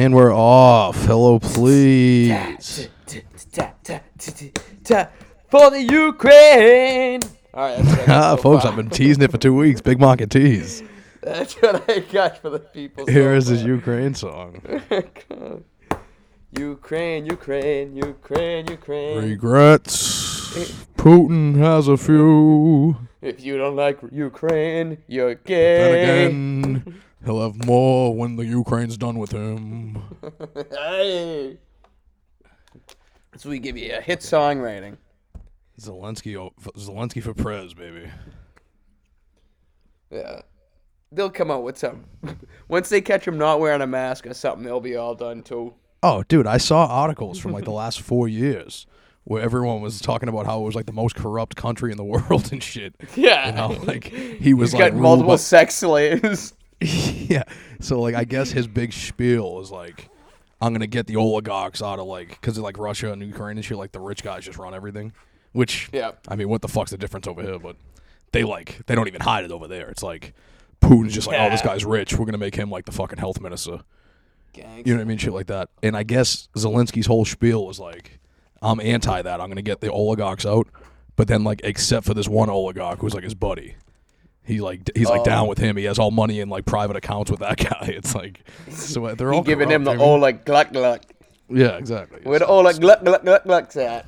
And we're off. Hello, please. For the Ukraine. All right, that's, Ah, folks, I've been teasing it for two weeks. Big market tease. That's what I got for the people. so Here is his. Ukraine song. Ukraine, Ukraine, Ukraine, Ukraine. Regrets. Putin has a few. If you don't like Ukraine, you're Then gay. again, he'll have more when the Ukraine's done with him. hey. So we give you a hit song rating. Zelensky, Zelensky for Prez, baby. Yeah. They'll come out with some. Once they catch him not wearing a mask or something, they'll be all done too. Oh, dude, I saw articles from like the last four years where everyone was talking about how it was like the most corrupt country in the world and shit. Yeah. And how like he was He's like got multiple ruled sex slaves. yeah. So like I guess his big spiel is like I'm gonna get the oligarchs out of like because like Russia and Ukraine and shit. Like the rich guys just run everything. Which Yeah. I mean, what the fuck's the difference over here? But they like they don't even hide it over there. It's like Putin's just like, oh, this guy's rich. We're gonna make him like the fucking health minister. Gangs. You know what I mean? Shit like that. And I guess Zelensky's whole spiel was like, I'm anti that. I'm to get the oligarchs out. But then, like, except for this one oligarch who's like his buddy. He like he's like Oh. down with him. He has all money in like private accounts with that guy. It's like so uh, they're all giving him the corrupt, old like gluck gluck. yeah exactly. Where the old like gluck gluck gluck gluck's at.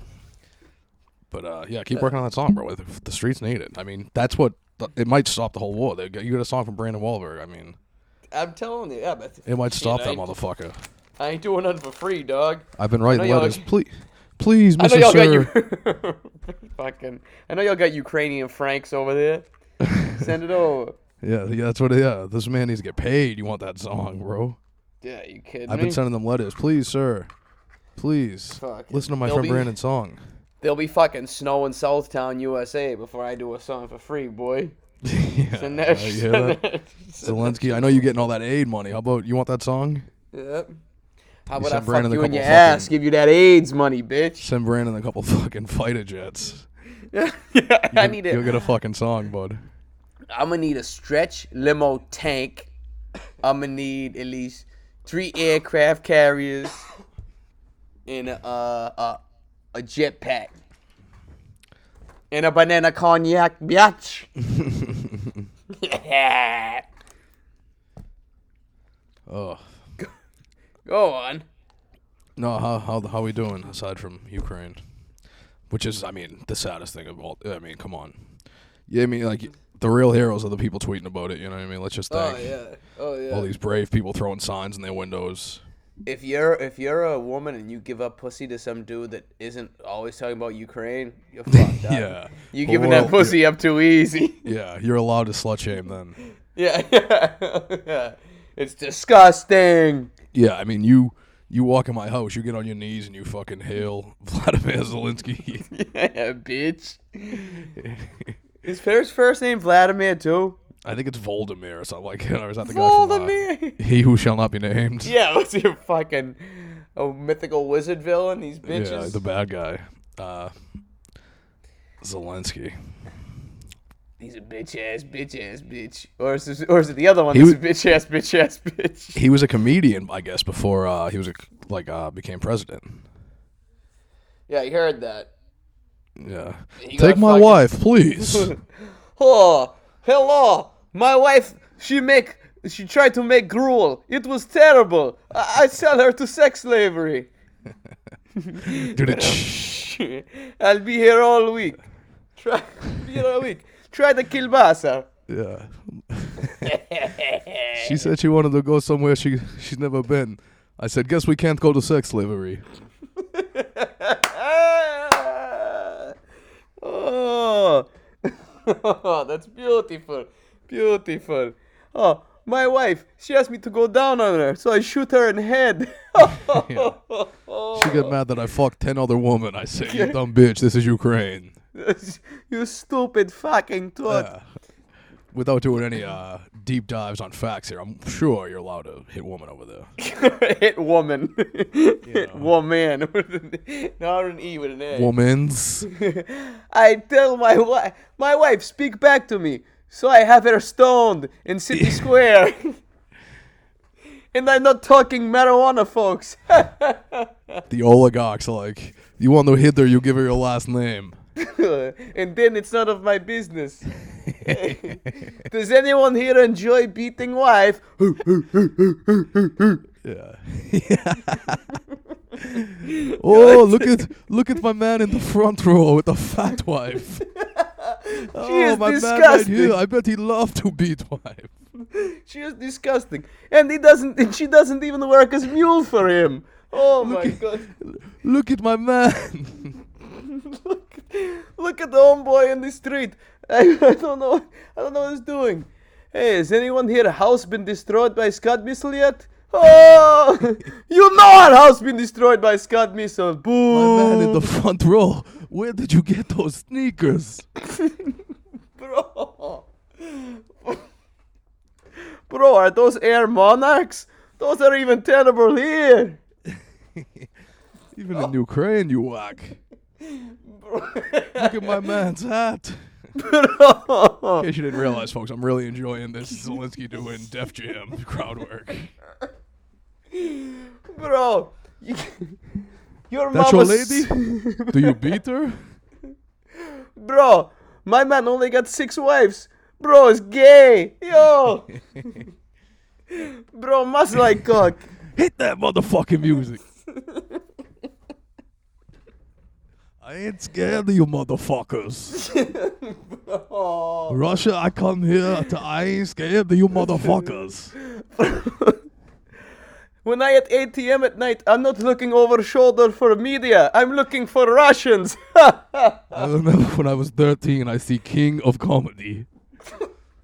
But uh, yeah, keep working on that song, bro. The, the streets need it. I mean, that's what it might stop the whole war. You get a song from Brandon Wahlberg. I mean, I'm telling you, yeah, but it might stop that motherfucker. I ain't doing nothing for free, dog. I've been writing y'all- letters. Please, please, I know y'all Sir. got you. Fucking. I know y'all got Ukrainian francs over there. Send it over. Yeah, yeah, that's what. Yeah, this man needs to get paid. You want that song, bro? Yeah, you kidding I've me? been sending them letters. Please, sir. Please Fuck. listen to my They'll friend be- Brandon's song. There'll be fucking snow in Southtown, USA, before I do a song for free, boy. yeah, Send that. you hear send that? that- Zelensky, I know you're getting all that aid money. How about you want that song? Yep. How You about I send Brandon a you in couple your fucking- ass, give you that AIDS money, bitch? Send Brandon a couple fucking fighter jets. yeah, I need You'll it. get a fucking song, bud. I'm gonna need a stretch limo tank. I'm gonna need at least three aircraft carriers and a uh, a, a jetpack and a banana cognac, biatch. yeah. Oh Go on. no, how how how we doing aside from Ukraine? Which is, I mean, the saddest thing of all. I mean, come on. Yeah, I mean, like the real heroes are the people tweeting about it. You know what I mean? Let's just oh, thank Oh yeah. Oh yeah. all these brave people throwing signs in their windows. if you're if you're a woman and you give up pussy to some dude that isn't always talking about Ukraine, you're fucked up. Yeah. You giving that pussy up too easy. Yeah, you're allowed to slut shame then. Yeah, yeah. It's disgusting. Yeah, I mean you you walk in my house, you get on your knees and you fucking hail Vladimir Zelensky. yeah, bitch. Is his first name Vladimir too? I think it's Voldemir or something like that. Or is that the guy from uh. He Who Shall Not Be Named? yeah, what's your fucking a mythical wizard villain? These bitches. Yeah, the bad guy. Uh, Zelensky. He's a bitch ass, bitch ass, bitch. Or is, this, or is it the other one? He He's a was- bitch ass, bitch ass, bitch. He was a comedian, I guess, before uh, he was a, like uh, became president. Yeah, I heard that. Yeah. He Take my fucking- wife, please. Oh, hello. My wife, she make, she tried to make gruel. It was terrible. I, I sell her to sex slavery. Dude, it, I'll be here all week. Try, be here all week. Try the kielbasa. yeah. She said she wanted to go somewhere she she's never been. I said, guess we can't go to sex slavery. Oh. that's beautiful. Beautiful. Oh, my wife, she asked me to go down on her, so I shoot her in the head. She got mad that I fucked ten other women. I said, you dumb bitch, this is Ukraine. you stupid fucking twat. Yeah. Without doing any uh, deep dives on facts here, I'm sure you're allowed to hit woman over there. Hit woman. Hit woman. Not an E with an A. Womans. I tell my wife, my wife, speak back to me. So I have her stoned in City Square. And I'm not talking marijuana, folks. The oligarchs are like, you want to hit her, you give her your last name. and then it's none of my business. Does anyone here enjoy beating wife? Yeah. oh, look at look at my man in the front row with the fat wife. oh, is my man right here. I bet he loved to beat wife. She is disgusting, and he doesn't. And she doesn't even work as mule for him. Oh my god! Look at my man. look, look at the homeboy in the street. I, I don't know. I don't know what he's doing. Hey, has anyone here house been destroyed by Scud missile yet? Oh, you know our house been destroyed by Scud missile. my man in the front row. Where did you get those sneakers? Bro. Bro, are those Air Monarchs? Those are even tenable here. Even in Ukraine, you whack. Look at my man's hat. Bro. In case you didn't realize, folks, I'm really enjoying this Zelensky doing Def Jam crowd work. Bro. You, your That's your mama's- lady? Do you beat her? Bro, my man only got six wives. Bro is gay. Yo. Bro must like cock. Hit that motherfucking music. I ain't scared of you motherfuckers. Oh. Russia, I come here to I ain't scared of you motherfuckers. When I at ATM at night, I'm not looking over shoulder for media. I'm looking for Russians. I remember when I was 13, I see King of Comedy.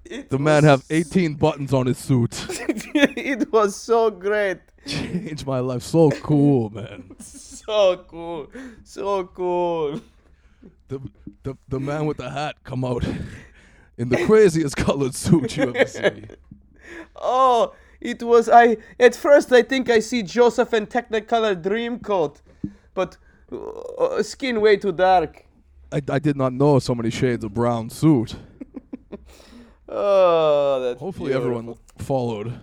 It The man have 18 buttons on his suit. it was so great. Changed my life. So cool, man. So cool. So cool. The, the, the man with the hat come out in the craziest colored suit you ever see. Oh, it was I at first I think I see Joseph in Technicolor Dreamcoat, but uh, skin way too dark. I, I did not know so many shades of brown suit. Oh, that's Hopefully beautiful. everyone followed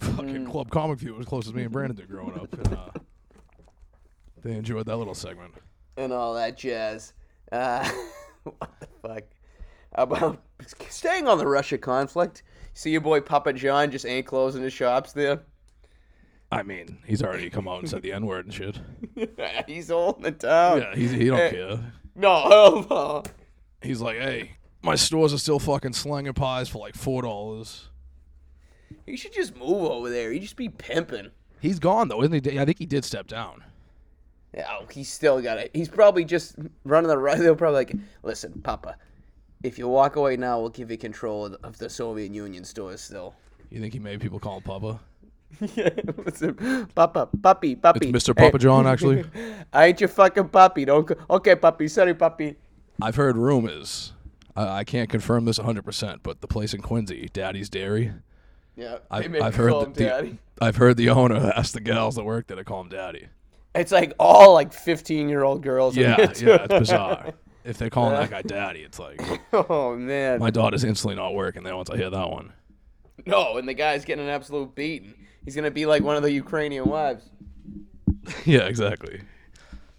fucking Club Comic View as close as me and Brandon did growing up. And, uh, they enjoyed that little segment. and all that jazz. Uh, what the fuck? About staying on the Russia conflict. See your boy Papa John just ain't closing his shops there. I mean, he's already come out and said the N word and shit. He's holding the down. Yeah, he's, he don't Eh. care. No, hell no. He's like, hey, my stores are still fucking slanging pies for like four dollars. You should just move over there. You just be pimping. He's gone though, isn't he? I think he did step down. Yeah, oh, he's still got it. He's probably just running the right. They'll probably like, listen, Papa, if you walk away now, we'll give you control of the- Soviet Union stores still. You think he made people call him Papa? yeah, listen, Papa, puppy, puppy. It's Mr. Papa John, actually. I ain't your fucking puppy. Don't. Okay, puppy. Sorry, puppy. I've heard rumors. I, I can't confirm this 100%, but the place in Quincy, Daddy's Dairy, Yeah, I, they make I've heard the, daddy. I've heard the owner ask the gals that work there to call him Daddy. It's like all like fifteen-year-old girls. Yeah, yeah, it's bizarre. If they call that guy Daddy, it's like oh man. my daughter's instantly not working there once I hear that one. No, and the guy's getting an absolute beating. He's gonna be like one of the Ukrainian wives. yeah, exactly.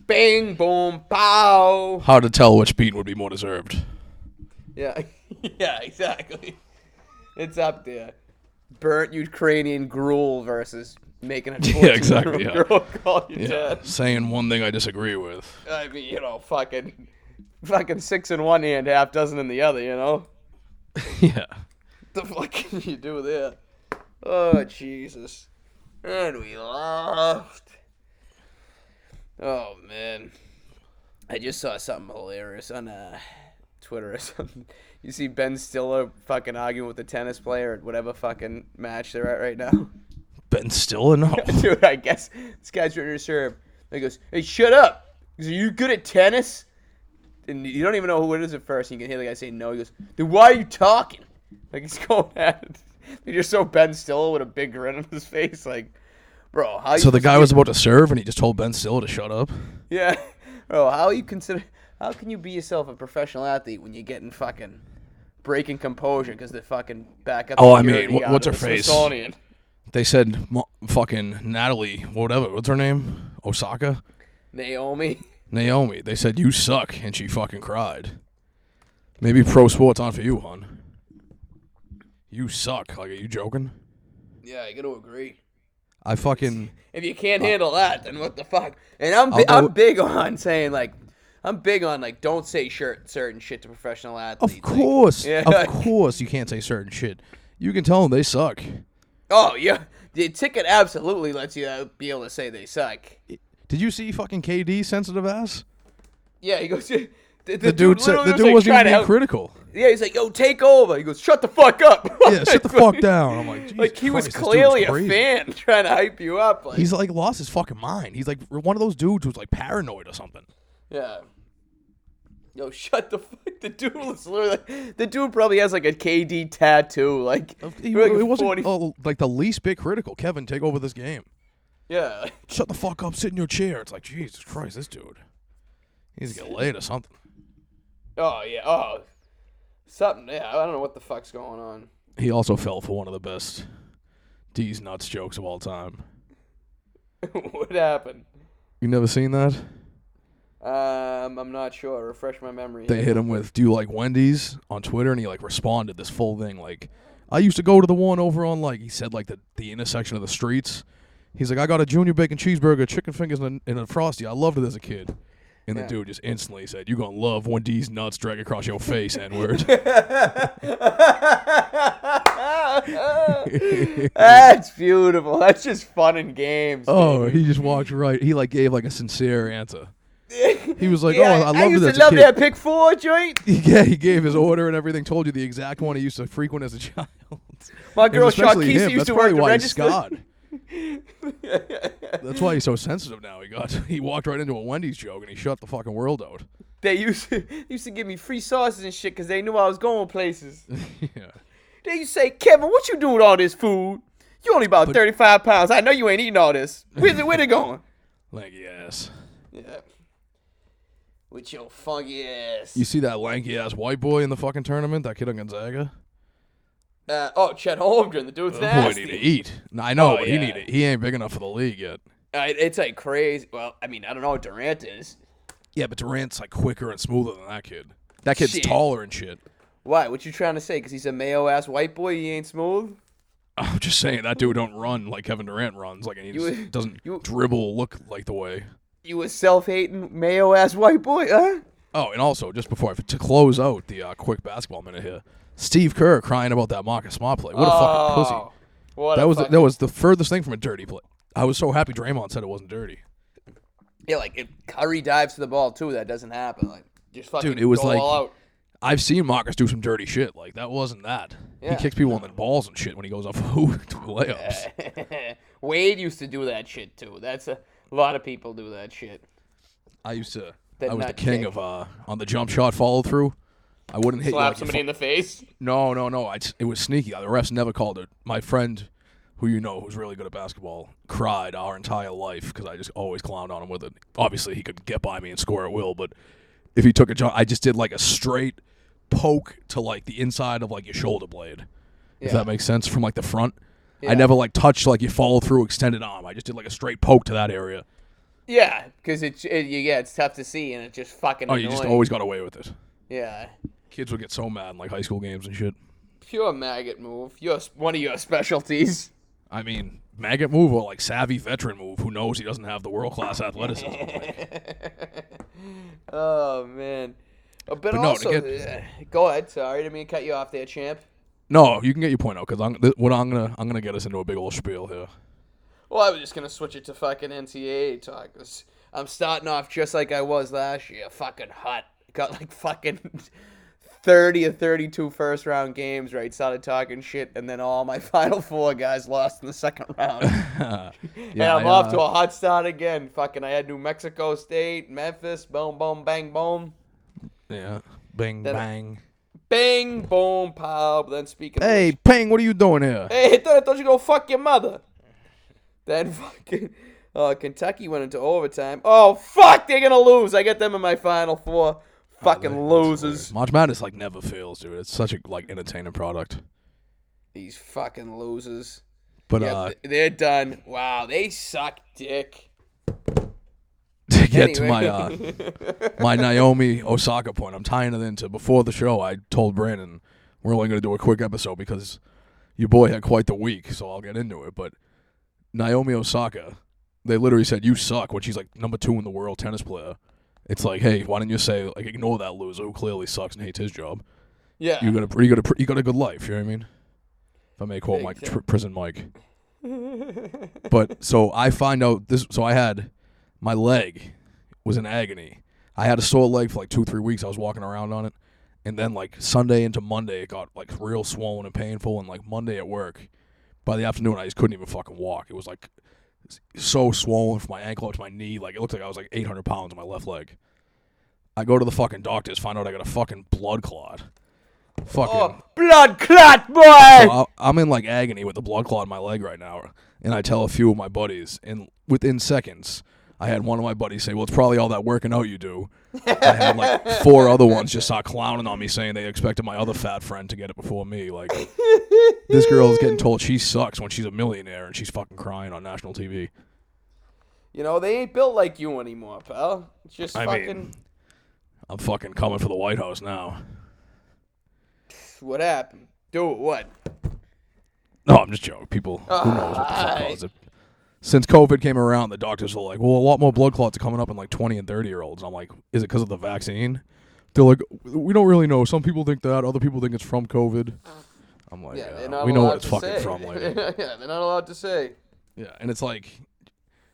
Bang, boom, pow. Hard to tell which beating would be more deserved. Yeah, yeah, exactly. It's up there. Burnt Ukrainian gruel versus making a Yeah, exactly, yeah. girl call you Yeah, dad. saying one thing I disagree with. I mean, you know, fucking, fucking six in one hand, half dozen in the other. You know, yeah. the fuck can you do there? Oh Jesus! And we laughed. Oh man, I just saw something hilarious on uh, Twitter or something. You see Ben Stiller fucking arguing with the tennis player at whatever fucking match they're at right now. Ben Stiller, no. Dude, I guess this guy's ready to serve. He goes, "Hey, shut up! Are you good at tennis?" And you don't even know who it is at first. And you can hear the guy say no. He goes, "Then why are you talking?" Like he's going at it. They just show Ben Stiller with a big grin on his face, like, "Bro, how?" You So the guy was about to serve, and he just told Ben Stiller to shut up. yeah, bro. How you consider? How can you be yourself a professional athlete when you're getting fucking breaking composure because the fucking backup? Oh, I mean, what- what's her face? Smithsonian. They said fucking Natalie, whatever, what's her name? Osaka? Naomi. Naomi. They said you suck, and she fucking cried. Maybe pro sports on for you, hon. You suck. Like, are you joking? Yeah, I gotta agree. I fucking If you can't handle that, then what the fuck? And I'm bi- I'm big on saying like, I'm big on like, don't say shirt certain shit to professional athletes. Of Like, course, Yeah. of course, you can't say certain shit. You can tell them they suck. Oh yeah, the ticket absolutely lets you uh, be able to say they suck. Did you see fucking KD sensitive ass? Yeah, he goes. The, the, The dude said the was, dude like, wasn't even help- critical. Yeah, he's like, "Yo, take over." He goes, "Shut the fuck up." Yeah, shut the fuck down. I'm like, Jesus Like he was Christ, dude's clearly a fan trying to hype you up. Like, He's like lost his fucking mind. He's like one of those dudes who's like paranoid or something. yeah. Yo, shut the fuck. The dude was literally like, the dude probably has like a KD tattoo. Like, He, like it wasn't uh, like the least bit critical. Kevin, take over this game. yeah. like, Shut the fuck up. Sit in your chair. It's like Jesus Christ, this dude. He's gonna get laid or something. Oh yeah. Oh, something. Yeah, I don't know what the fuck's going on. He also fell for one of the best D's nuts jokes of all time. what happened? You never seen that? Um, I'm not sure. Refresh my memory. They hit him with "Do you like Wendy's?" on Twitter, and he like responded this full thing like, "I used to go to the one over on like he said like the the intersection of the streets." He's like, "I got a junior bacon cheeseburger, chicken fingers, and a, and a frosty. I loved it as a kid." And the dude just instantly said, "You're gonna love Wendy's nuts drag across your face, N word." That's beautiful. That's just fun and games. oh, baby. he just walked right. He like gave like a sincere answer. He was like, Yeah, "Oh, I loved used it to love kid." that pick four joint. Yeah, he gave his order and everything. Told you the exact one he used to frequent as a child. My girl him. used That's to work the register. scarred. That's why he's so sensitive now. He got he walked right into a Wendy's joke and he shut the fucking world out. They used to used to give me free sauces and shit because they knew I was going places. yeah. They used to say, Kevin, what you doing with all this food? You only about 35 pounds. I know you ain't eating all this. Where's it, where they going? Like yes. Yeah. With your funky ass. You see that lanky ass white boy in the fucking tournament? That kid on Gonzaga. Uh, oh, Chet Holmgren, the dude's That boy nasty. need to eat. No, I know, Oh, but yeah. he need to, He ain't big enough for the league yet. Uh, it's like crazy. Well, I mean, I don't know what Durant is. Yeah, but Durant's like quicker and smoother than that kid. That kid's Shit. taller and shit. Why? What you trying to say? Because he's a Mayo ass white boy, he ain't smooth? I'm just saying that dude don't run like Kevin Durant runs. Like and he You- doesn't you- dribble look like the way. You a self hating Mayo ass white boy, huh? Oh, and also just before I, to close out the uh, quick basketball minute here, Steve Kerr crying about that Marcus Smart play. What a fucking pussy! Oh, What That was the, fucking- that was the furthest thing from a dirty play. I was so happy Draymond said it wasn't dirty. Yeah, like if Curry dives to the ball too, that doesn't happen. Like just fucking Dude, it was like- out. I've seen Marcus do some dirty shit. Like that wasn't that. Yeah. He kicks people in the balls and shit when he goes off hoop to layups. Wade used to do that shit too. That's a, a lot of people do that shit. I used to. That I was the nut king kick. of uh on the jump shot follow through. I wouldn't hit you Slap like you somebody in the face. No, no, no. I it was sneaky. The refs never called it. My friend, who you know, who's really good at basketball, cried our entire life because I just always clowned on him with it. Obviously, he could get by me and score at will, but if he took a jump, I just did like a straight poke to like the inside of like your shoulder blade. If Yeah. that makes sense from like the front. Yeah. I never like touched like you follow through extended arm. I just did like a straight poke to that area. Yeah, because it's it, yeah, it's tough to see and it's just fucking. Oh, you just always got away with it. Yeah, Kids would get so mad in like high school games and shit. pure maggot move. Your one of your specialties. I mean, maggot move or like savvy veteran move. Who knows he doesn't have the world class athleticism. oh man. But, But no, get- uh, go ahead. Sorry, I didn't mean to cut you off there, champ. No, you can get your point out because I'm th- what I'm gonna I'm gonna get us into a big old spiel here. Well, I was just gonna switch it to fucking NCAA talk. 'cause I'm starting off just like I was last year, fucking hot. Got like fucking thirty or 32 first round games. Right, started talking shit, and then all my final four guys lost in the second round. yeah, and I'm I, off uh, to a hot start again. Fucking, I had New Mexico State, Memphis, boom, boom, bang, boom, yeah, bang Then- bang. Bang, boom, pow. But then speaking, of Hey, Ping, what are you doing here? Hey, I thought, I thought you go fuck your mother. Then fucking uh, Kentucky went into overtime. Oh fuck, they're gonna lose. I get them in my final four. Fucking losers. March Madness like never fails, dude. It's such a like entertaining product. These fucking losers. But Yep, uh, they're done. Wow, they suck dick. get to my uh, my Naomi Osaka point, I'm tying it into before the show. I told Brandon we're only going to do a quick episode because your boy had quite the week, so I'll get into it. But Naomi Osaka, they literally said you suck when she's like number two in the world tennis player. It's like, hey, why don't you say like ignore that loser who clearly sucks and hates his job? yeah. You got a you got a you got a good life. You know what I mean? If I may quote Mike tr- prison Mike. But so I find out this. So I had my leg was in agony. I had a sore leg for like two three weeks. I was walking around on it, and then like Sunday into Monday, it got like real swollen and painful. And like Monday at work, by the afternoon, I just couldn't even fucking walk. It was like so swollen from my ankle up to my knee. Like it looked like I was like 800 pounds on my left leg. I go to the fucking doctors, find out I got a fucking blood clot. Fucking. oh, blood clot, boy. So I- I'm in like agony with the blood clot in my leg right now, and I tell a few of my buddies, and within seconds, I had one of my buddies say, "Well, it's probably all that working out oh, you do." I had like four other ones just start clowning on me, saying they expected my other fat friend to get it before me. Like this girl is getting told she sucks when she's a millionaire, and she's fucking crying on national TV. You know they ain't built like you anymore, pal. It's just I fucking. mean, I'm fucking coming for the White House now. What happened? Do. What? No, I'm just joking. People, who knows what the fuck caused it. Since COVID came around, the doctors were like, well, a lot more blood clots are coming up in like 20 and 30 year olds. I'm like, is it because of the vaccine? They're like, we don't really know. Some people think that. Other people think it's from COVID. I'm like, Yeah, yeah, we know what it's fucking say. from. Lady. yeah, they're not allowed to say. yeah, and it's like,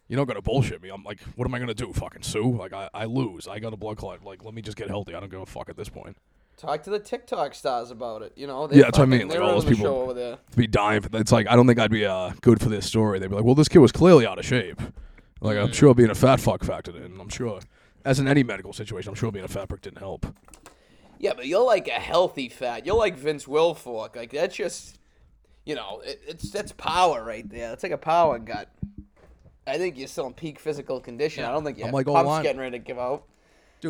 you don't got to bullshit me. I'm like, what am I going to do? Fucking sue? Like, I, I lose. I got a blood clot. Like, let me just get healthy. I don't give a fuck at this point. Talk to the TikTok stars about it. You know. They Yeah, that's what I mean, like, all those people- over there. be dying for It's like I don't think I'd be uh, good for this story. They'd be like, "Well, this kid was clearly out of shape." Like I'm sure being a fat fuck factored in. I'm sure, as in any medical situation, I'm sure being a fat prick didn't help. Yeah, but you're like a healthy fat. You're like Vince Wilfork. Like that's just, you know, it, it's that's power right there. It's like a power gut. I think you're still in peak physical condition. I don't think your I'm like old pump's line- getting ready to give out.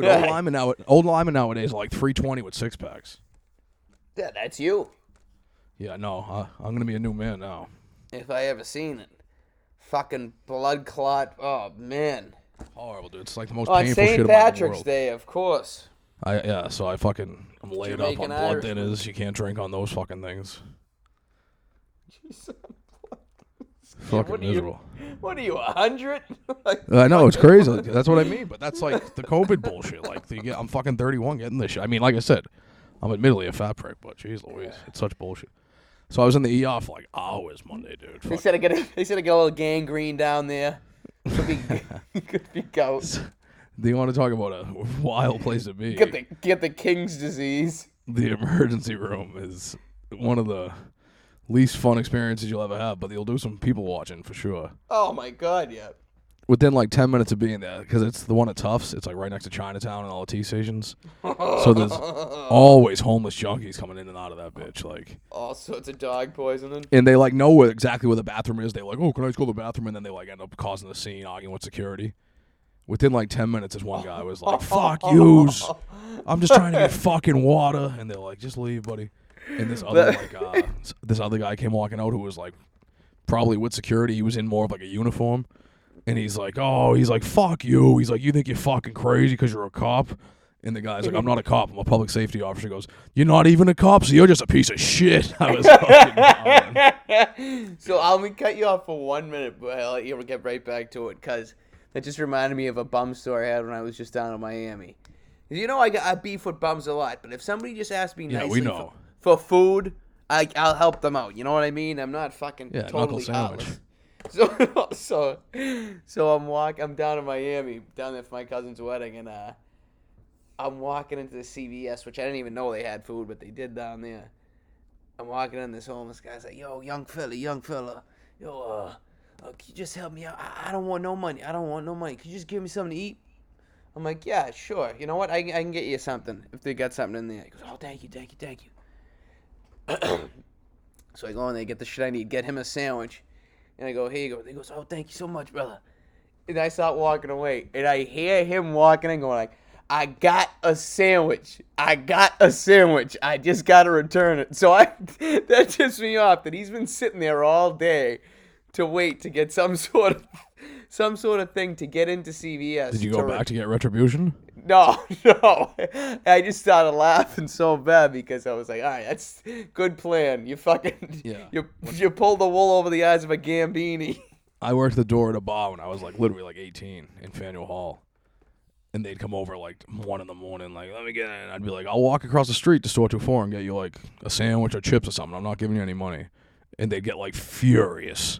Dude, old linemen now, old linemen nowadays are like 320 with six packs. Yeah, that's you. Yeah, no, uh, I'm gonna be a new man now. If I ever seen it. Fucking blood clot. Oh man. Horrible, dude. It's like the most On painful shit St. about in the Patrick's world. Day, of course. I yeah, so I fucking I'm laid up on blood Irishman. thinners. You can't drink on those fucking things. Fucking what are you- miserable. What are you, a hundred? Like, I know it's crazy. Like, That's what I mean. But that's like the COVID bullshit. Like the, I'm fucking 31 getting this shit. I mean, like I said, I'm admittedly a fat prick, but jeez Louise, it's such bullshit. So I was in the ER for like hours Monday, dude. They Fuck. said I get a, they said I a little gangrene down there. Could be could be gout. Do you want to talk about a wild place to be? Get the get the king's disease. the emergency room is one of the least fun experiences you'll ever have, but you'll do some people watching for sure. Oh my god, yeah. Within like 10 minutes of being there, because it's the one at Tufts, it's like right next to Chinatown and all the T stations. So there's always homeless junkies coming in and out of that bitch. Like, oh, All sorts of dog poisoning. and they like know where, exactly where the bathroom is. They're like, "Oh, can I just go to the bathroom?" And then they like end up causing the scene, arguing with security. Within like ten minutes, this one guy was like, "Fuck yous! I'm just trying to get fucking water," and they're like, "Just leave, buddy." And this other like uh, this other guy came walking out who was like probably with security. He was in more of like a uniform, and he's like, "Oh, he's like, fuck you." He's like, "You think you're fucking crazy because you're a cop?" And the guy's like, "I'm not a cop. I'm a public safety officer." He goes, "You're not even a cop, so you're just a piece of shit." I was fucking so I'll me cut you off for one minute, but I'll let you get right back to it because that just reminded me of a bum story I had when I was just down in Miami. You know, I got I beef with bums a lot, but if somebody just asked me Yeah, nicely we know. For, for food, I I'll help them out. You know what I mean? I'm not fucking Yeah, totally sandwich. heartless. So so so I'm walk I'm down in Miami, down there for my cousin's wedding, and uh, I'm walking into the CVS, which I didn't even know they had food, but they did down there. I'm walking in, this homeless guy's like, "Yo, young fella, young fella, yo, uh, uh can you just help me out? I, I don't want no money. I don't want no money. Can you just give me something to eat?" I'm like, "Yeah, sure. You know what? I, I can get you something if they got something in there." He goes, "Oh, thank you, thank you, thank you." so I go in there, get the shit I need, get him a sandwich, and I go, "Here you go." He goes, "Oh, thank you so much, brother." And I start walking away, and I hear him walking and going like. I got a sandwich. I got a sandwich. I just got to return it. So I that tips me off that he's been sitting there all day to wait to get some sort of some sort of thing to get into CVS. Did you go back to get retribution? No, no. I just started laughing so bad because I was like, all right, that's good plan. You fucking Yeah. you you pulled the wool over the eyes of a Gambini. I worked the door at a bar when I was like literally like 18 in Faneuil Hall. And they'd come over like one in the morning, like, let me get in. I'd be like, I'll walk across the street to store 24 and get you like a sandwich or chips or something. I'm not giving you any money. And they'd get like furious.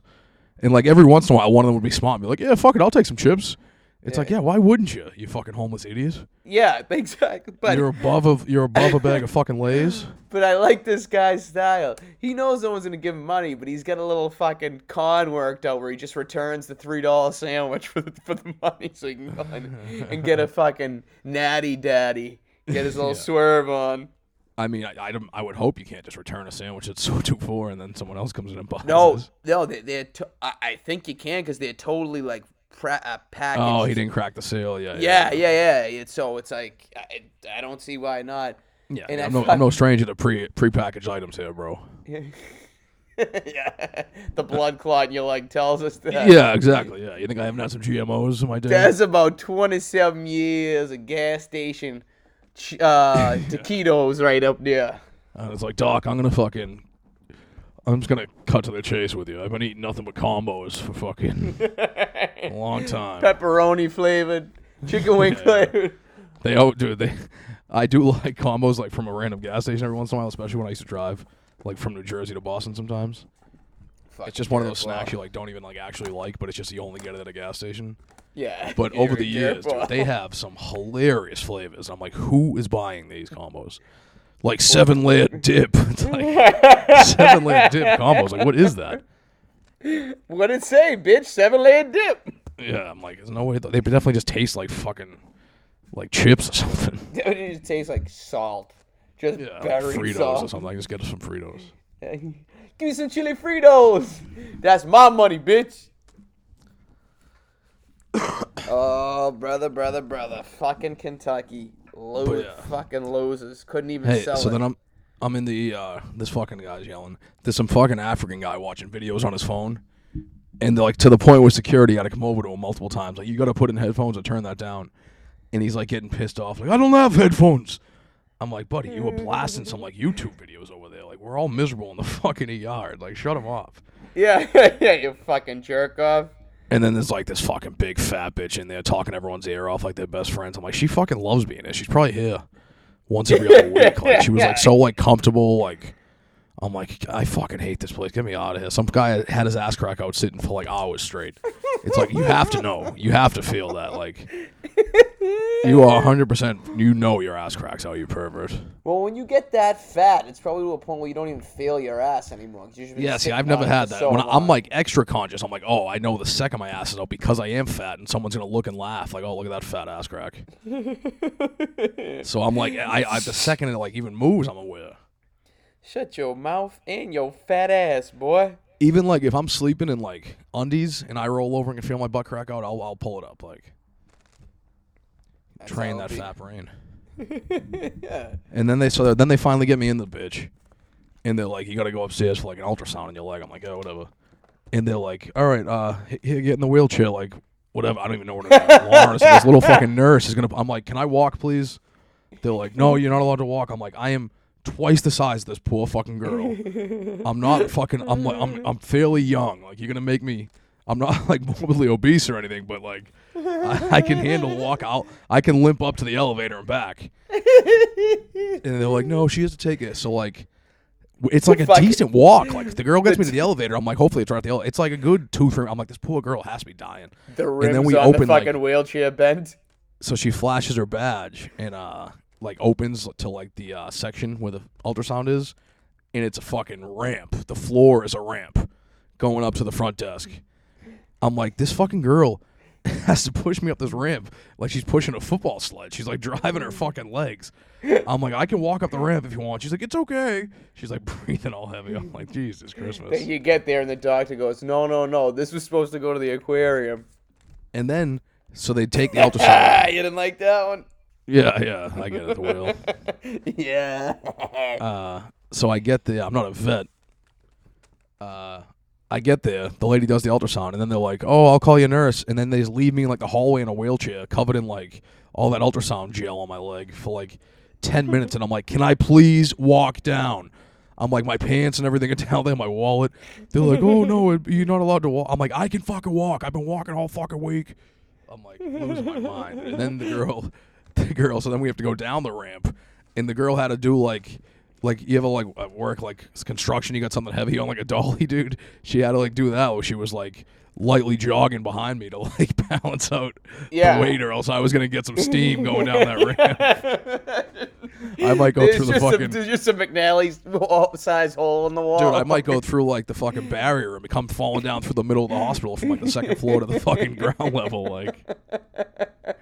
And like every once in a while, one of them would be smart and be like, yeah, fuck it, I'll take some chips. It's like, yeah, why wouldn't you, you fucking homeless idiot? Yeah, exactly. But You're above a, you're above a bag of fucking Lay's. But I like this guy's style. He knows no one's gonna give him money, but he's got a little fucking con worked out where he just returns the three dollar sandwich for the, for the money, so he can go and, and get a fucking natty daddy, get his little Yeah. swerve on. I mean, I, I, I would hope you can't just return a sandwich that's so too four and then someone else comes in and buys No, this. no, they, they're. To- I, I think you can because they're totally like pra- uh, packaged. Oh, he didn't crack the seal. Yeah, Yeah, yeah, yeah. It's, so it's like I, I don't see why not. Yeah, And I'm, no, I'm no stranger to pre prepackaged items here, bro. yeah, the blood clot in your leg tells us that. Yeah, exactly. Yeah, you think I haven't had some GMOs in my day? That's about 27 years of gas station uh, taquitos right up there. And it's like, Doc, I'm gonna fucking, I'm just gonna cut to the chase with you. I've been eating nothing but combos for fucking a long time. Pepperoni flavored, chicken wing flavored. They oh, dude, they, I do like combos like from a random gas station every once in a while, especially when I used to drive like from New Jersey to Boston sometimes. It's just one of those snacks you like don't even like actually like, but it's just you only get it at a gas station. Yeah. But over the years, dude, they have some hilarious flavors. I'm like, who is buying these combos? Like seven layer dip. It's like seven layer dip combos. Like, what is that? What it say, bitch? Seven layer dip. Yeah, I'm like, there's no way. They definitely just taste like fucking like chips or something. It just tastes like salt. Just Yeah, like Fritos or something. I just get us some Fritos. Give me some chili Fritos. That's my money, bitch. oh, brother, brother, brother. Fucking Kentucky. Lo- yeah. Fucking losers. Couldn't even Hey, sell so it. then I'm I'm in the uh this fucking guy's yelling. There's some fucking African guy watching videos on his phone. And like to the point where security had to come over to him multiple times. Like you gotta put in headphones or turn that down. And he's like getting pissed off, like, I don't have headphones. I'm like, buddy, you were blasting some like YouTube videos over we're all miserable in the fucking yard. Like shut him off. yeah, yeah, you fucking jerk off. And then there's like this fucking big fat bitch in there talking everyone's ear off like they're best friends. I'm like, she fucking loves being here. She's probably here once every other week. Like she was like so like comfortable. Like I'm like, I fucking hate this place. Get me out of here. Some guy had his ass crack out sitting for like hours straight. It's like you have to know. You have to feel that. Like you are 100. percent You know your ass cracks out. You pervert. Well, when you get that fat, it's probably to a point where you don't even feel your ass anymore. Yeah, see, I've never had that. so when I, I'm like extra conscious, I'm like, oh, I know the second my ass is out because I am fat, and someone's gonna look and laugh, like, oh, look at that fat ass crack. so I'm like, I, I the second it like even moves, I'm aware. Shut your mouth and your fat ass, boy. Even like if I'm sleeping in like undies and I roll over and can feel my butt crack out, I'll I'll pull it up, like train that fat brain. yeah. And then they so then they finally get me in the bitch, and they're like, "You got to go upstairs for like an ultrasound in your leg." I'm like, "Oh, whatever." And they're like, "All right, uh, here, get in the wheelchair." Like, whatever. I don't even know what is. Lawrence, this little fucking nurse is gonna. I'm like, "Can I walk, please?" They're like, "No, you're not allowed to walk." I'm like, "I am twice the size of this poor fucking girl. I'm not fucking. I'm like, I'm I'm fairly young. Like, you're gonna make me." I'm not like morbidly obese or anything, but like I, I can handle walk out. I can limp up to the elevator and back and they're like, "No, she has to take it." So like, it's like a Fuck. decent walk. Like if the girl gets me to the elevator, I'm like, hopefully it's right at the elevator. It's like a good two, three. I'm like, this poor girl has to be dying. The rims then we on open, the like- fucking wheelchair bent. So she flashes her badge and uh like opens to like the uh, section where the ultrasound is, and it's a fucking ramp. The floor is a ramp going up to the front desk. I'm like, this fucking girl has to push me up this ramp like she's pushing a football sled. She's like driving her fucking legs. I'm like, I can walk up the ramp if you want. She's like, it's okay. She's like breathing all heavy. I'm like, Jesus Christmas. Then you get there and the doctor goes, "No, no, no. This was supposed to go to the aquarium." And then, so they take the Ah, ultrasound. you didn't like that one? Yeah, yeah, I get it, the wheel. yeah. Uh, so I get the. I'm not a vet. Uh, I get there, the lady does the ultrasound, and then they're like, "Oh, I'll call you a nurse," and then they just leave me in like the hallway in a wheelchair, covered in like all that ultrasound gel on my leg for like ten minutes, and I'm like, "Can I please walk down?" I'm like, my pants and everything are down there, my wallet. They're like, "Oh no, it- you're not allowed to walk." I'm like, "I can fucking walk. I've been walking all fucking week." I'm like losing my mind, and then the girl, the girl. So then we have to go down the ramp, and the girl had to do like like you ever like at work like construction you got something heavy on like a dolly dude she had to like do that where she was like lightly jogging behind me to like balance out Yeah. the weight or else i was gonna get some steam going down that ramp i might go through the fucking Some, there's just a McNally's wall- size hole in the wall. dude i might go through like the fucking barrier and come falling down through the middle of the hospital from like the second floor to the fucking ground level like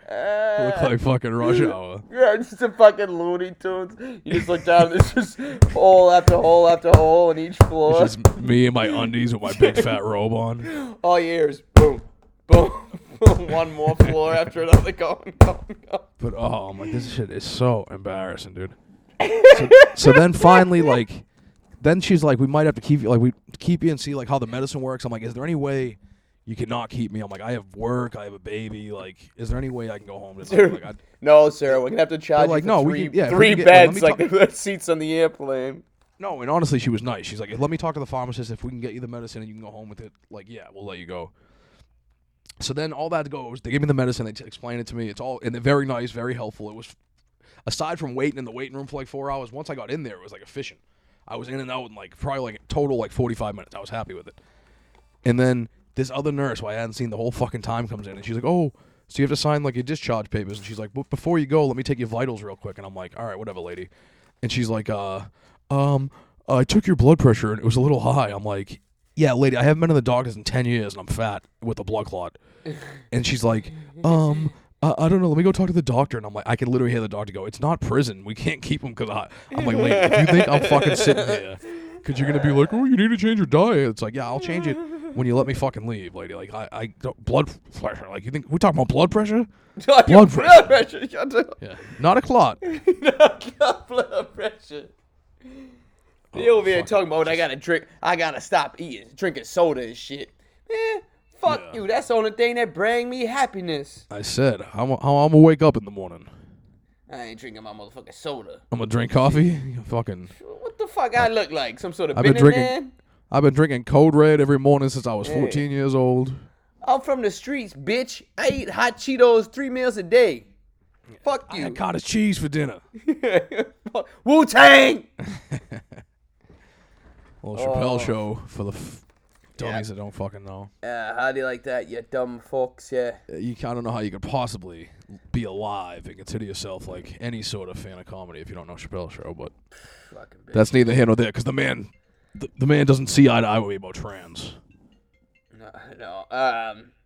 look like fucking rush hour Yeah, just a fucking Looney Tunes. You just look down, there's just hole after hole after hole in each floor. it's just me and my undies with my big fat robe on All oh, hear boom, boom, boom. One more floor after another going, going, going. But oh, I'm like, this shit is so embarrassing, dude. So, so then finally, like, then she's like, we might have to keep you, like, we keep you and see like how the medicine works. I'm like, is there any way you cannot keep me? I'm like, I have work, I have a baby. Like, is there any way I can go home? Like, I, No, sir, we're gonna have to charge like, you for no, we three, can- yeah, we three can get- beds, like the seats on the airplane. No, and honestly, she was nice. She's like, let me talk to the pharmacist. If we can get you the medicine and you can go home with it, like, yeah, we'll let you go. So then all that goes. They give me the medicine. They t- explain it to me. It's all and they're very nice, very helpful. It was aside from waiting in the waiting room for like four hours. Once I got in there, it was like efficient. I was in and out in like probably like total like forty five minutes. I was happy with it. And then this other nurse, who I hadn't seen the whole fucking time, comes in and she's like, "Oh, so you have to sign like your discharge papers." And she's like, "But before you go, let me take your vitals real quick." And I'm like, "All right, whatever, lady." And she's like, "Uh, um, I took your blood pressure and it was a little high." I'm like, "Yeah, lady, I haven't been to the doctors in ten years and I'm fat with a blood clot." And she's like, "Um." I, I don't know. Let me go talk to the doctor. And I'm like, I can literally hear the doctor go, "It's not prison. We can't keep him because I." I'm like, "Lady, if you think I'm fucking sitting here, because you're gonna be like, oh, you need to change your diet." It's like, yeah, I'll change it when you let me fucking leave, lady. Like, I, I don't, blood pressure. Like, you think we talking about blood pressure? Blood pressure. pressure. Yeah, not a clot. blood pressure. You over oh, here fuck. talking about I gotta drink, I gotta stop eating, drinking soda and shit. Man, fuck Yeah. you. That's the only thing that bring me happiness. I said, I'm gonna wake up in the morning. I ain't drinking my motherfucking soda. I'm gonna drink coffee. You fucking. What the fuck I look like? Some sort of I've been drinking- man? I've been drinking Code Red every morning since I was 14 years old. I'm from the streets, bitch. I eat hot Cheetos three meals a day. Fuck I you. had cottage cheese for dinner. Wu Tang. Little Chappelle Oh. show for the f- dummies that don't fucking know. Uh, how do you like that, you dumb fucks? Yeah. Uh, You I don't know how you could possibly be alive and consider yourself like any sort of fan of comedy if you don't know Chappelle show, but Fucking bitch. that's neither here nor there because the man, the, the man doesn't see eye to eye with me about trans. No, no. Um.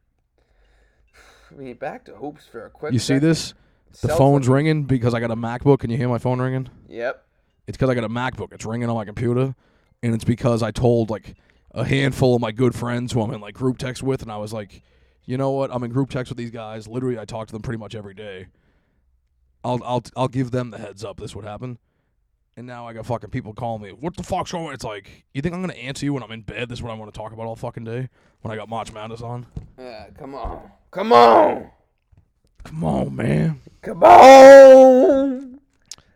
I mean, back to hoops for a quick. You see this? The Cell phone's phone- ringing because I got a MacBook. Can you hear my phone ringing? Yep. It's because I got a MacBook. It's ringing on my computer, and it's because I told like a handful of my good friends who I'm in like group text with, and I was like, you know what? I'm in group text with these guys. Literally, I talk to them pretty much every day. I'll I'll I'll give them the heads up. This would happen. And now I got fucking people calling me. What the fuck's going? on?" It's like you think I'm gonna answer you when I'm in bed? This is what I want to talk about all fucking day. When I got March Madness on. Yeah. Come on. Come on. Come on, man. Come on.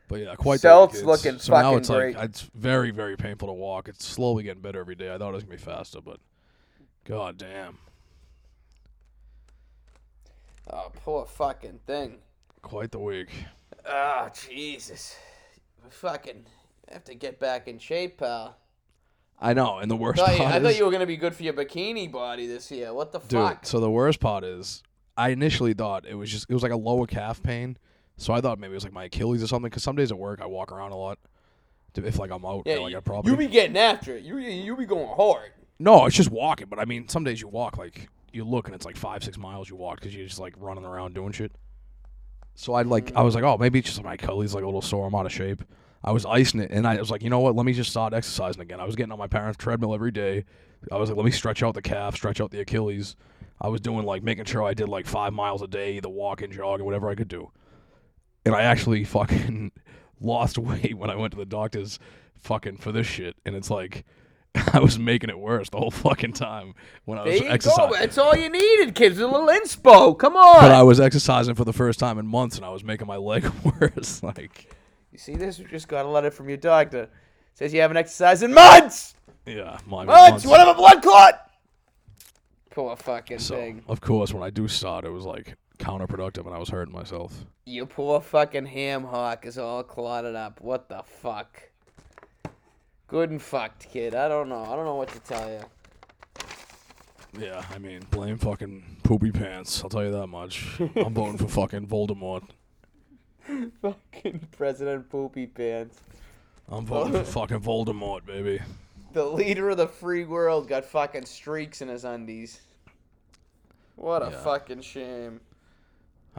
But yeah, quite. Self's the week. It's- looking so now fucking it's like it's very very painful to walk. It's slowly getting better every day. I thought it was gonna be faster, but god damn, Oh, poor fucking thing. quite the week. Oh, Jesus. Fucking have to get back in shape, pal. I know, and the worst Thought you- part I is, thought you were gonna be good for your bikini body this year. What the dude. fuck? So the worst part is, I initially thought it was just it was like a lower calf pain. So I thought maybe it was like my Achilles or something. Because some days at work I walk around a lot. If like I'm out, Yeah, like you, I probably you be getting after it. You you be going hard. no, it's just walking. But I mean, some days you walk like you look and it's like five six miles you walk because you're just like running around doing shit. So I like I mm. was like, oh, maybe it's just my Achilles like a little sore. I'm out of shape. I was icing it, and I was like, you know what? Let me just start exercising again. I was getting on my parents' treadmill every day. I was like, let me stretch out the calf, stretch out the Achilles. I was doing like making sure I did like five miles a day, the walk and jog jogging, whatever I could do. And I actually fucking lost weight when I went to the doctor's fucking for this shit. And it's like, I was making it worse the whole fucking time when I There was exercising. go. That's all you needed, kids. A little inspo. Come on. But I was exercising for the first time in months, and I was making my leg worse. Like, you see this? We just got a letter from your doctor. Says you haven't exercised in months. yeah, my Months. What of a blood clot? Poor fucking So, thing. of course, when I do start, it was like counterproductive, and I was hurting myself. Your poor fucking ham hock is all clotted up. What the fuck? Good and fucked, kid. I don't know. I don't know what to tell you. Yeah, I mean, blame fucking poopy pants. I'll tell you that much. I'm voting for fucking Voldemort. Fucking President Poopy Pants. I'm voting for fucking Voldemort, baby. The leader of the free world got fucking streaks in his undies. What a Yeah. fucking shame.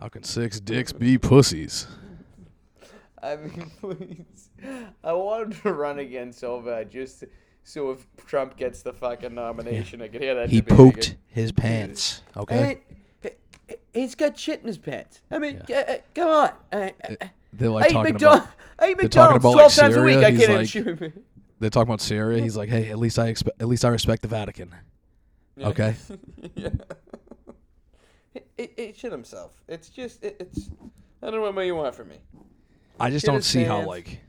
How can six dicks be pussies? I mean, please. I wanted to run again so bad, just so if Trump gets the fucking nomination, I could hear that. He debate pooped again. his pants. Okay. Hey, he- he- he's got shit in his pants. I mean, uh, uh, come on. Uh, uh, They're like talking McDonald's. about. Eat they're talking McDonald's about, twelve like, times a week. Syria. I He's can't like- shoot. They're talking about Syria. He's like, hey, at least I expect. At least I respect the Vatican. Okay. yeah. It, it shit himself. It's just it, it's. I don't know what more you want from me. I just Shit don't see how like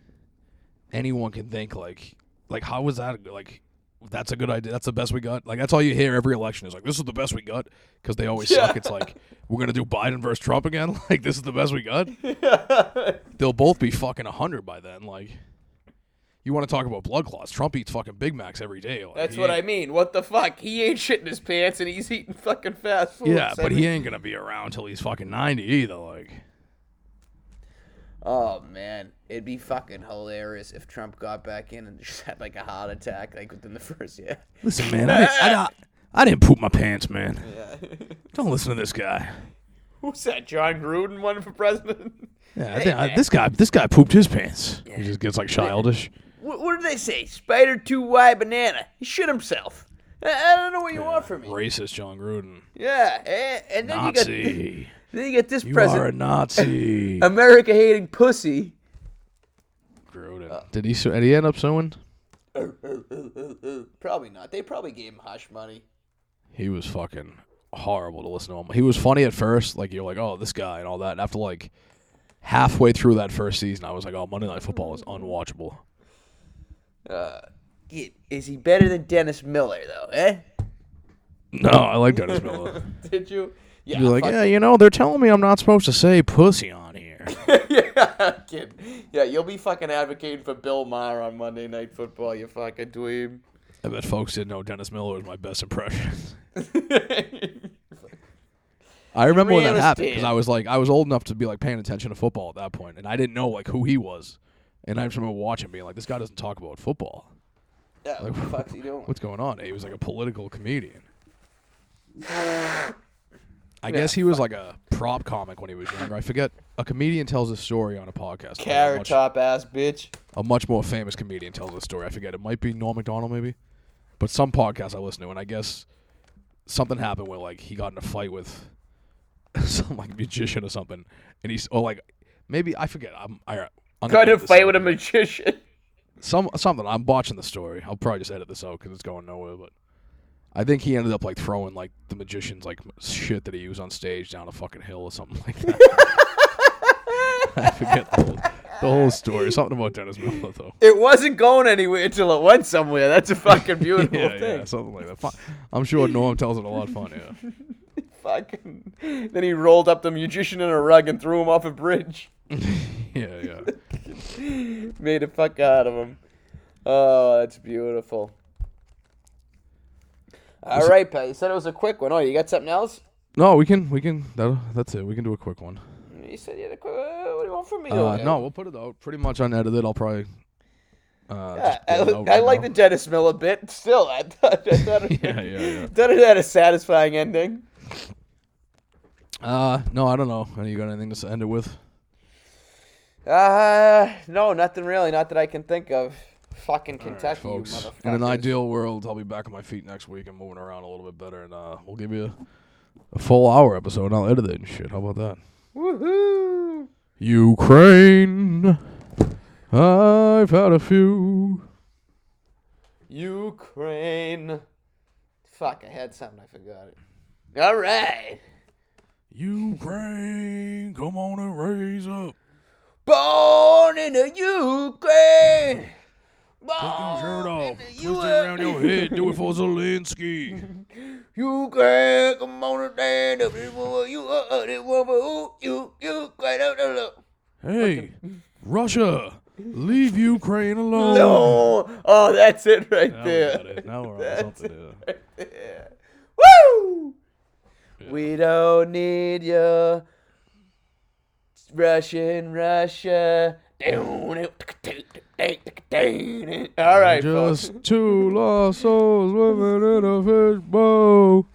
anyone can think like like how was that like that's a good idea. That's the best we got. Like that's all you hear every election is like this is the best we got because they always suck. It's like we're gonna do Biden versus Trump again. Like this is the best we got. They'll both be fucking hundred by then. Like you want to talk about blood clots? Trump eats fucking Big Macs every day. Like, That's what I mean. What the fuck? He ain't shitting his pants and he's eating fucking fast food. Yeah, but he ain't gonna be around till he's fucking ninety either. Like Oh man, it'd be fucking hilarious if Trump got back in and just had like a heart attack like within the first year. listen, man, I, didn't- I, I didn't poop my pants, man. Yeah. Don't listen to this guy. Who's that? Jon Gruden won for president? Yeah, I Hey, think- I- this guy, this guy pooped his pants. He just gets like childish. What, what did they say? Spider two Y banana. He shit himself. I, I don't know what you want from me. Racist Jon Gruden, Yeah, and, and then you got Nazi. then you get this You are a president, Nazi. America hating pussy. Gruden. Did he? Did he end up suing? Probably not. They probably gave him hush money. He was fucking horrible to listen to him. He was funny at first, like you're like, oh, this guy and all that. And after like halfway through that first season, I was like, oh, Monday Night Football is unwatchable. Uh, is he better than Dennis Miller though? Eh? No, I like Dennis Miller. Did you? Yeah. You're like, yeah, you know, they're telling me I'm not supposed to say pussy on here. yeah, kid. Yeah, you'll be fucking advocating for Bill Maher on Monday Night Football. You fucking dweeb. I bet folks didn't know Dennis Miller was my best impression. I remember when that happened because. I was like, I was old enough to be like paying attention to football at that point, and I didn't know like who he was. And I just remember watching, being like, this guy doesn't talk about football. yeah, what the fuck's he doing? What's going on? He was like a political comedian. I guess he was like a prop comic when he was younger. I forget. A comedian tells a story on a podcast. Carrot much, top ass bitch. a much more famous comedian tells a story. I forget. It might be Norm Macdonald, maybe. But some podcast I listen to, and I guess something happened where like he got in a fight with some like magician or something, and he's oh like maybe I forget. I'm I. I'm gonna Got to fight with a magician. Some something. I'm watching the story. I'll probably just edit this out because it's going nowhere. But I think he ended up like throwing like the magician's like shit that he used on stage down a fucking hill or something like that. I forget the whole, the whole story. Something about Dennis Miller though. It wasn't going anywhere until it went somewhere. That's a fucking beautiful yeah, thing. yeah, something like that. I'm sure Norm tells it a lot funnier. Fucking. Then he rolled up the magician in a rug and threw him off a bridge. yeah, yeah. Made a fuck out of him. Oh, that's beautiful. All right, pal. You said it was a quick one. Oh, you got something else? No, we can we can that, that's it. We can do a quick one. You said you had a quick. Uh, what do you want from me? Uh, no, we'll put it out pretty much unedited. I'll probably. Uh, Yeah, just pull it out I, I right like now. the Dennis Miller bit. Still, I thought, I thought it, Yeah, yeah, yeah. thought it had a satisfying ending. Uh, no, I don't know. Any you got anything to end it with? Uh, no, nothing really. Not that I can think of. Fucking All right, Kentucky, folks. In an ideal world, I'll be back on my feet next week and moving around a little bit better, and uh, we'll give you a, a full hour episode. and I'll edit it and shit. How about that? Woohoo! Ukraine, I've had a few. Ukraine. Fuck, I had something, I forgot it. All right. Ukraine, come on and raise up. Born in the Ukraine. Take your shirt off. the Twist it around your head. Do it for Zelensky. Ukraine, come on and stand up. This woman, you uh, this woman, ooh, you, Ukraine. No, no, no. Hey, Russia, leave Ukraine alone. No. Oh, that's it right Now we there. got it. Now we're on something. right there. Woo! We don't need you. Russian Russia. All right, folks. Just two lost souls swimming in a fishbowl.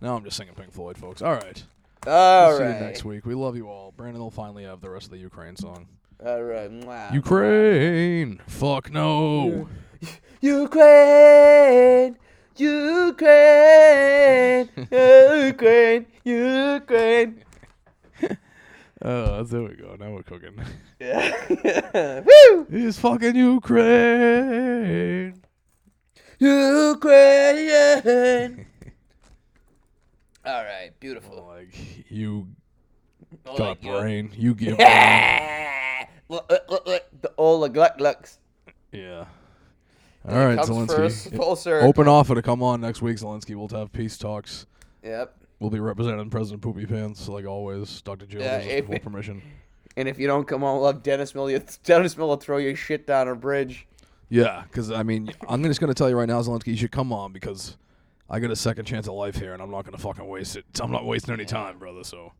Now I'm just singing Pink Floyd, folks. All right. All we'll see you next week. We love you all. Brandon will finally have the rest of the Ukraine song. All right. Mwah. Ukraine. Fuck no. Ukraine, Ukraine, Ukraine, Ukraine. Oh, there we go. Now we're cooking. Yeah. Woo! It's fucking Ukraine. Ukraine. All right, beautiful. Like you Oh, got like brain. You give. brain. Yeah. Look, look, look, look. The all the gluck glucks. Yeah. All right, Zelensky. first, full circle. Open offer to come on next week, Zelensky. We'll have peace talks. Yep. We'll be representing President Poopy Pants, like always. Dr. Jill Yeah, gives full permission. And if you don't come on, we'll have Dennis Miller. Dennis Miller throw your shit down a bridge. Yeah, because I mean, I'm just gonna tell you right now, Zelensky, you should come on because I got a second chance at life here, and I'm not gonna fucking waste it. I'm not wasting any time, brother. So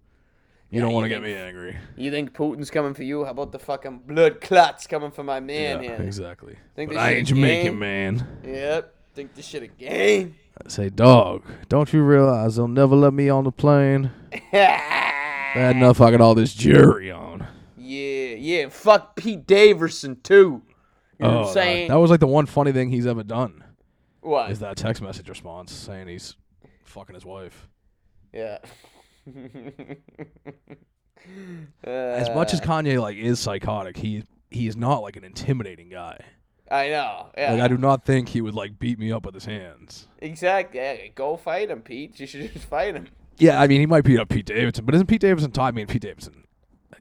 you Yeah, don't want to get me angry. You think Putin's coming for you? How about the fucking blood clots coming for my man yeah, here? exactly. Think but I ain't Jamaican, game? man. Yep. Think this shit a game? I say, dog, don't you realize they'll never let me on the plane? Bad enough I got all this jury on. Yeah, yeah. Fuck Pete Davidson too. You know what Oh, I'm that- saying? that was like the one funny thing he's ever done. what? Is that text message response saying he's fucking his wife. Yeah. As much as Uh, Kanye like is psychotic, he he is not like an intimidating guy. I know. Yeah. Like I do not think he would like beat me up with his hands. Exactly. Yeah, go fight him, Pete. You should just fight him. Yeah, I mean he might beat up Pete Davidson, but isn't Pete Davidson tough? I mean Pete Davidson,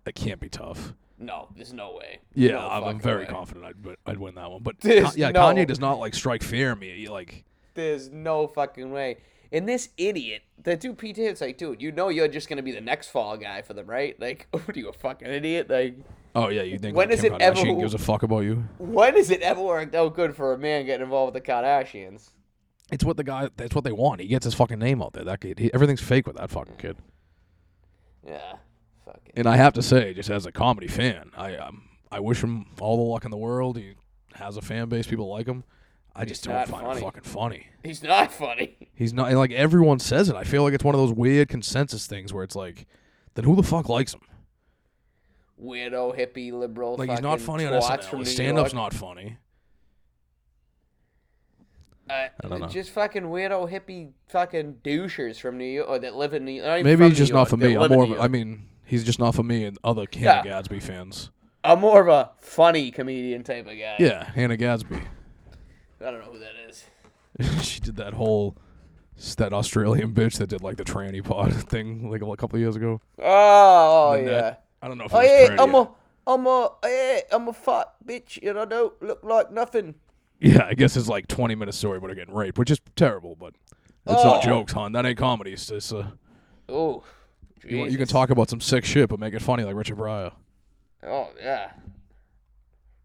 that can't be tough. No, there's no way. Yeah, No I'm, I'm very way. confident I'd I'd win that one. But Ka- yeah, no- Kanye does not like strike fear in me. He, like There's no fucking way. And this idiot, the dude Pete Davidson's like, dude, you know you're just gonna be the next fall guy for them, right? Like, what are you a fucking idiot? Like, oh yeah, you think When is it ever- Kardashian gives a fuck about you? when has it ever worked out good for a man getting involved with the Kardashians? It's what the guy. That's what they want. He gets his fucking name out there. That kid. He, everything's fake with that fucking kid. Yeah. Fucking. And I have to say, just as a comedy fan, I um, I wish him all the luck in the world. He has a fan base. People like him. I just don't find funny. him fucking funny. He's not funny. He's not and, like everyone says it. I feel like it's one of those weird consensus things where it's like, then who the fuck likes him? Weirdo, hippie, liberal. Like he's not funny on SNL. from His stand-up's not funny. Uh, I don't know. Just fucking weirdo, hippie, fucking douchers from New York or that live in New York. Maybe he's just New not for me. I'm more. Of, a- I mean, he's just not for me and other Hannah Yeah. Gadsby fans. I'm more of a funny comedian type of guy. Yeah, Hannah Gadsby. I don't know who that is. she did that whole that Australian bitch that did like the tranny pod thing like a couple of years ago. Oh, net. yeah. I don't know if it Oh was yeah, tranny I'm yet. a, I'm a, yeah, I'm a fat bitch, and I don't look like nothing. Yeah, I guess it's like 20 minute story about her getting raped, which is terrible, but it's Oh. not jokes, hon. That ain't comedy. It's just, uh, Oh, you, you can talk about some sick shit, but make it funny like Richard Pryor. Oh yeah.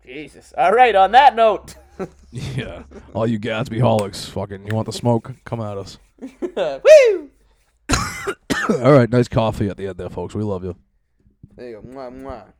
Jesus. All right. On that note. Yeah, all you Gadsby holics, fucking, you want the smoke? Come at us. Woo! all right, nice coffee at the end there, folks. We love you. There you go. Mwah, mwah.